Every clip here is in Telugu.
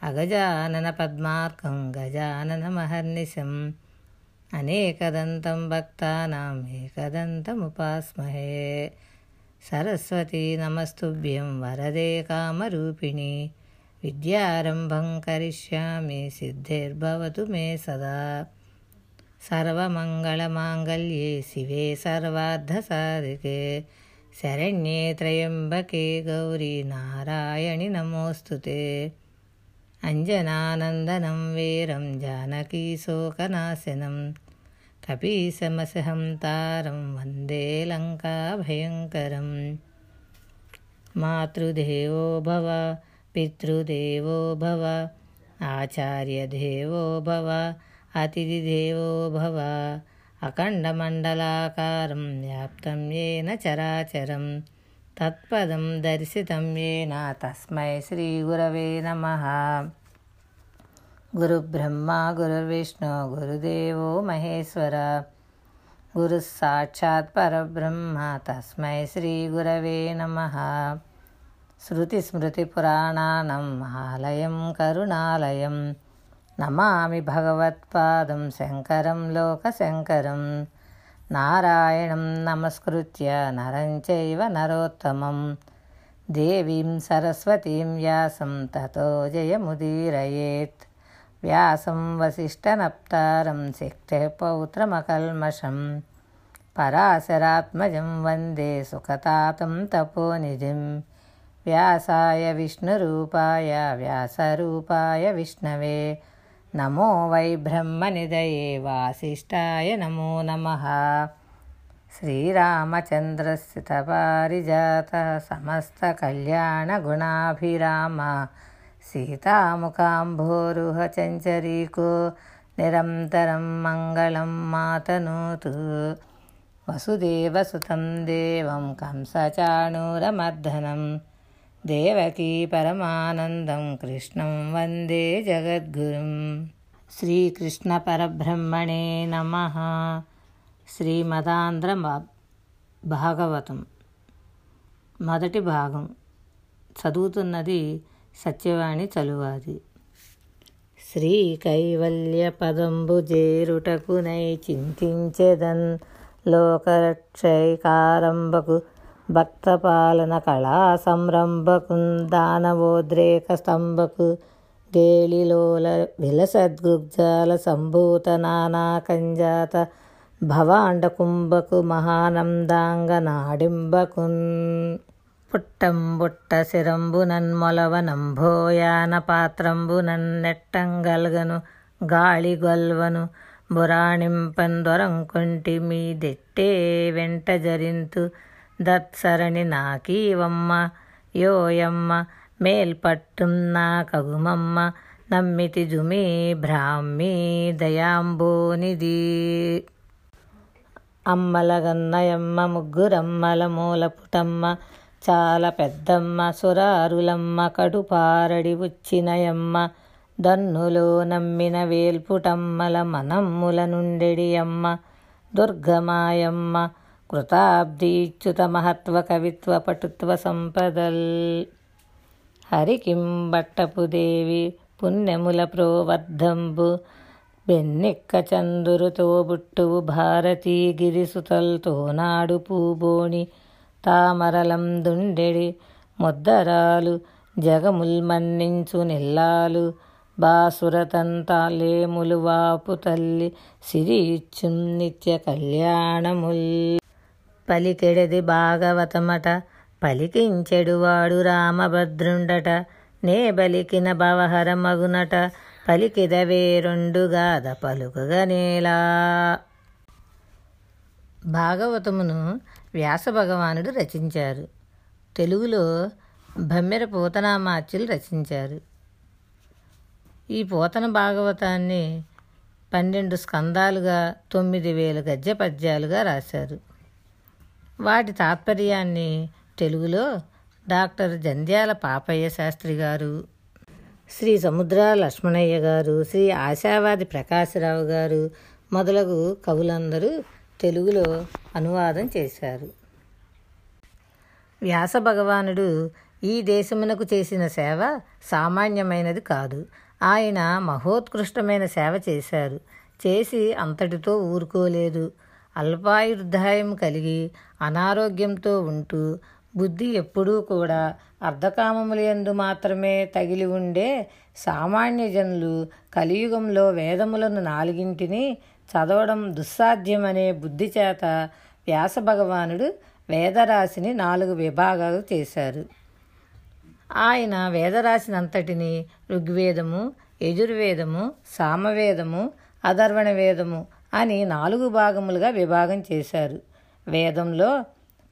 అగజానన పద్మార్కం గజానన మహర్నిశం అనేకదంతం భక్తానాం ఏకదంతముపాస్మహే సరస్వతీ నమస్తుభ్యం వరదే కామరూపిణి విద్యారంభం కరిష్యామి సిద్ధిర్భవతు మే సదా సర్వమంగళమాంగళ్యే శివే సర్వార్ధసాధికే శరణ్యే త్రయంబకే గౌరీ నారాయణి నమోస్తుతే अञ्जनानन्दनं वीरं जानकीशोकनाशनं कपीशमसहं तारं वन्दे लङ्काभयङ्करम् मातृदेवो भव पितृदेवो भव आचार्यदेवो भव अतिथिदेवो भव अखण्डमण्डलाकारं व्याप्तं येन चराचरम्। తత్పదం దర్శితం ఏన తస్మై శ్రీ గురవే నమ. గురుబ్రహ్మ గురుర్విష్ణు గురుదేవో మహేశ్వర. గురు సాక్షాత్ పరబ్రహ్మ తస్మై శ్రీ గురవే నమ. శృతిస్మృతిపురాణానం ఆలయం కరుణాలయం. నమామి భగవత్పాదం శంకరం లోకశంకరం. नारायणं नमस्कृत्य नरं चैव नरोत्तमं। देवीं सरस्वतीं व्यासं ततो जयमुदीरयेत्। व्यासं वसिष्ठनप्तारं शिक्ते पौत्रमकल्मषं। पराशरात्मजं वन्दे सुखतातं तपोनिधिं। व्यासाय विष्णुरूपाय व्यासरूपाय विष्णवे। नमो वै ब्रह्मनिधये वासिष्ठाय नमो नमः। श्रीरामचन्द्रस्य तपारिजातः समस्तकल्याणगुणाभिराम सीतामुखाम्भोरुहचरीको निरन्तरं मङ्गलं मातनोतु। वसुदेवसुतं देवं कंसचाणूरमर्दनम्। దేవకీ పరమానందం కృష్ణం వందే జగద్గురుం. శ్రీకృష్ణ పరబ్రహ్మణే నమ. శ్రీమదాంధ్ర భాగవతం. మొదటి భాగం. చదువుతున్నది సత్యవాణి చలువాది. శ్రీ కైవల్య పదంబు జేరుటకునై చింతించెదన్ లోకరక్షైకారంభకు భక్తపాలన కళా సంరంభకు దానవోద్రేక స్తంభకు గేళిలోల విలసద్గుగ్జాల సంభూత నానా కంజాత భవాండ కుంభకు మహానందాంగ నాడింబకున్ పుట్టంబుట్ట శిరంబు నన్మొలవ నంభోయాన పాత్రంబు నన్నెట్టంగల్గను గాళి గొల్వను బురాణింపందొరంకుంటి మీ దెట్టే వెంట జరింతు దత్సరణి నాకీవమ్మ యోయమ్మ మేల్పట్టున్న కగుమమ్మ నమ్మితి జుమి బ్రాహ్మీ దయాంబోనిది అమ్మల గన్నయమ్మ ముగ్గురమ్మల మూల పుటమ్మ చాలా పెద్దమ్మ సురారులమ్మ కడుపారడి ఉచ్చినయమ్మ దన్నులో నమ్మిన వేల్పుటమ్మల మనమ్ముల నుండెడియమ్మ దుర్గమాయమ్మ కృతాబ్దీచ్యుత మహత్వ కవిత్వ పటుత్వ సంపదల్ హరికిం బట్టపు దేవి పుణ్యముల ప్రోవర్ధంబు బెన్నెక్క చందురుతో బుట్టువు భారతీ గిరిసుతల్తో నాడు పూబోణి తామరలం దుండెడి ముద్దరాలు జగముల్మన్నించు నిల్లాలు బాసురతంతాలేములు వాపు తల్లి సిరి ఇచ్చుం నిత్య కళ్యాణముల్ పలికెడది భాగవతమట. పలికించెడువాడు రామభద్రుండట. నే బలికిన భవహర మగునట పలికిదవే రెండుగాద పలుకగనేలా భాగవతమును వ్యాస భగవానుడు రచించారు. తెలుగులో భమ్మెర పూతనామాచ్యులు రచించారు. ఈ పూతన భాగవతాన్ని పన్నెండు స్కందాలుగా తొమ్మిది వేల గద్య పద్యాలుగా రాశారు. వాటి తాత్పర్యాన్ని తెలుగులో డాక్టర్ జంధ్యాల పాపయ్య శాస్త్రి గారు శ్రీ సముద్ర లక్ష్మణయ్య గారు శ్రీ ఆశావాది ప్రకాశరావు గారు మొదలగు కవులందరూ తెలుగులో అనువాదం చేశారు. వ్యాస భగవానుడు ఈ దేశమునకు చేసిన సేవ సామాన్యమైనది కాదు. ఆయన మహోత్కృష్టమైన సేవ చేశారు. చేసి అంతటితో ఊరుకోలేదు. అల్పాయుర్ధాయం కలిగి అనారోగ్యంతో ఉంటూ బుద్ధి ఎప్పుడూ కూడా అర్ధకామములందు మాత్రమే తగిలి ఉండే సామాన్య జనులు కలియుగంలో వేదములను నాలుగింటిని చదవడం దుస్సాధ్యమనే బుద్ధి చేత వ్యాస భగవానుడు వేదరాశిని నాలుగు విభాగాలు చేశారు. ఆయన వేదరాశినంతటిని ఋగ్వేదము యజుర్వేదము సామవేదము అధర్వణ వేదము అని నాలుగు భాగములుగా విభాగం చేశారు. వేదంలో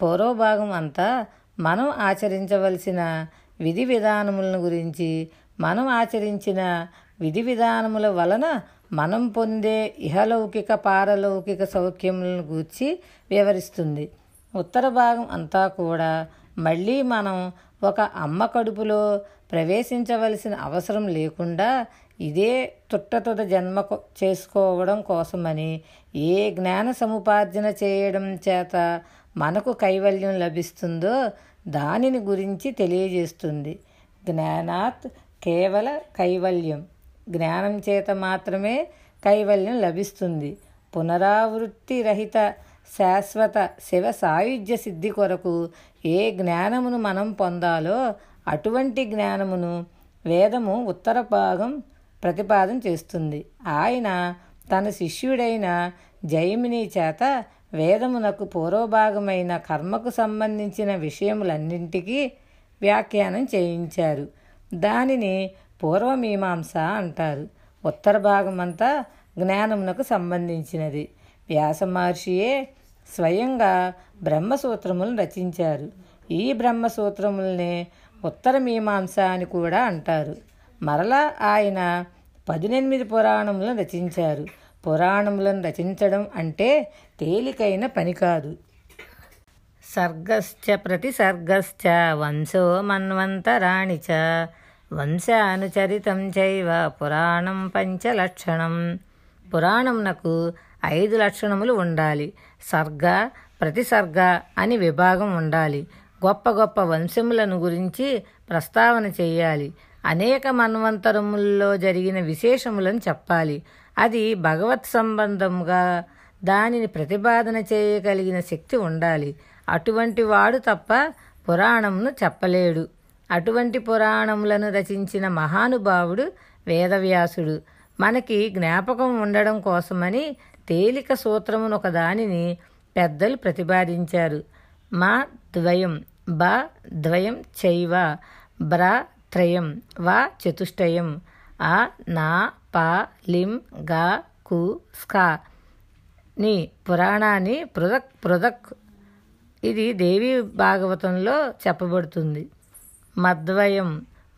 పూర్వభాగం అంతా మనం ఆచరించవలసిన విధి విధానములను గురించి మనం ఆచరించిన విధి విధానముల వలన మనం పొందే ఇహలౌకిక పారలౌకిక సౌఖ్యములను గూర్చి వివరిస్తుంది. ఉత్తర భాగం అంతా కూడా మళ్ళీ మనం ఒక అమ్మ కడుపులో ప్రవేశించవలసిన అవసరం లేకుండా ఇదే తుట్టతుద జన్మ చేసుకోవడం కోసమని ఏ జ్ఞాన సముపార్జన చేయడం చేత మనకు కైవల్యం లభిస్తుందో దానిని గురించి తెలియజేస్తుంది. జ్ఞానాత్ కేవల కైవల్యం. జ్ఞానం చేత మాత్రమే కైవల్యం లభిస్తుంది. పునరావృత్తి రహిత శాశ్వత శివ సాయుధ్య సిద్ధి కొరకు ఏ జ్ఞానమును మనం పొందాలో అటువంటి జ్ఞానమును వేదము ఉత్తర భాగం ప్రతిపాదన చేస్తుంది. ఆయన తన శిష్యుడైన జైమిని చేత వేదమునకు పూర్వభాగమైన కర్మకు సంబంధించిన విషయములన్నింటికీ వ్యాఖ్యానం చేయించారు. దానిని పూర్వమీమాంస అంటారు. ఉత్తర భాగమంతా జ్ఞానమునకు సంబంధించినది. వ్యాస మహర్షియే స్వయంగా బ్రహ్మసూత్రములను రచించారు. ఈ బ్రహ్మసూత్రములనే ఉత్తర మీమాంస అని కూడా అంటారు. మరలా ఆయన పదినెనిమిది పురాణములను రచించారు. పురాణములను రచించడం అంటే తేలికైన పని కాదు సర్గశ్చ ప్రతిసర్గశ్చ వంశో మన్వంతరాణి చ వంశానుచరితం చైవ పురాణం పంచలక్షణం. పురాణంనకు ఐదు లక్షణములు ఉండాలి. సర్గ ప్రతిసర్గ అని విభాగం ఉండాలి. గొప్ప గొప్ప వంశములను గురించి ప్రస్తావన చేయాలి. అనేక మన్వంతరముల్లో జరిగిన విశేషములను చెప్పాలి. అది భగవత్ సంబంధంగా దానిని ప్రతిపాదన చేయగలిగిన శక్తి ఉండాలి. అటువంటి వాడు తప్ప పురాణమును చెప్పలేడు. అటువంటి పురాణములను రచించిన మహానుభావుడు వేదవ్యాసుడు. మనకి జ్ఞాపకం ఉండడం కోసమని తేలిక సూత్రమును దానిని పెద్దలు ప్రతిపాదించారు. మా ద్వయం బ ద్వయం చైవ బ్ర త్రయం వా చతుష్టయం ఆ నా ప లిం గా కు స్కా ని పురాణాన్ని పృథక్ పృథక్ ఇది దేవి భాగవతంలో చెప్పబడుతుంది. మద్వయం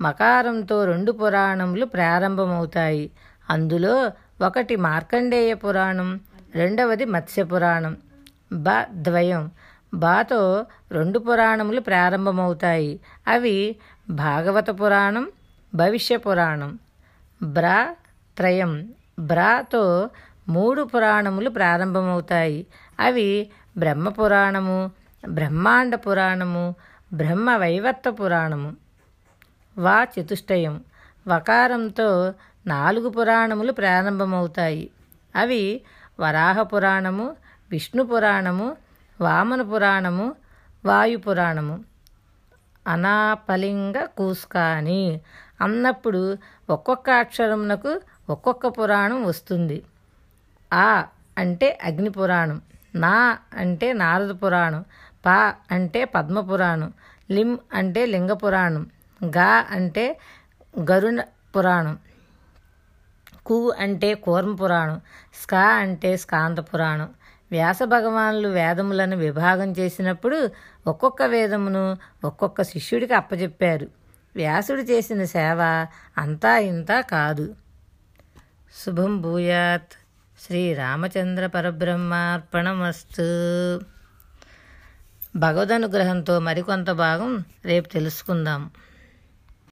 మకారంతో రెండు పురాణములు ప్రారంభమవుతాయి. అందులో ఒకటి మార్కండేయ పురాణం రెండవది మత్స్య పురాణం బ ద్వయం బాతో రెండు పురాణములు ప్రారంభమవుతాయి. అవి భాగవత పురాణం భవిష్య పురాణం. బ్రా త్రయం. బ్రాతో మూడు పురాణములు ప్రారంభమవుతాయి. అవి బ్రహ్మ పురాణము బ్రహ్మాండ పురాణము బ్రహ్మ వైవర్త పురాణము. వా చతుష్టయం. వకారంతో నాలుగు పురాణములు ప్రారంభమవుతాయి. అవి వరాహ పురాణము విష్ణు పురాణము వామన పురాణము వాయు పురాణము. అనాపలింగ కూస్కాని. అన్నప్పుడు ఒక్కొక్క అక్షరమునకు ఒక్కొక్క పురాణం వస్తుంది. ఆ అంటే అగ్ని పురాణం నా అంటే నారద పురాణం ప అంటే పద్మ పురాణం లిం అంటే లింగ పురాణం గా అంటే గరుణ పురాణం కు అంటే కూర్మ పురాణం స్కా అంటే స్కాంద పురాణం. వ్యాస భగవానులు వేదములను విభాగం చేసినప్పుడు ఒక్కొక్క వేదమును ఒక్కొక్క శిష్యుడికి అప్పచెప్పారు వ్యాసుడు చేసిన సేవ అంతా ఇంతా కాదు. శుభం భూయాత్. శ్రీరామచంద్ర పరబ్రహ్మార్పణమస్తు. భగవదనుగ్రహంతో మరికొంత భాగం రేపు తెలుసుకుందాం.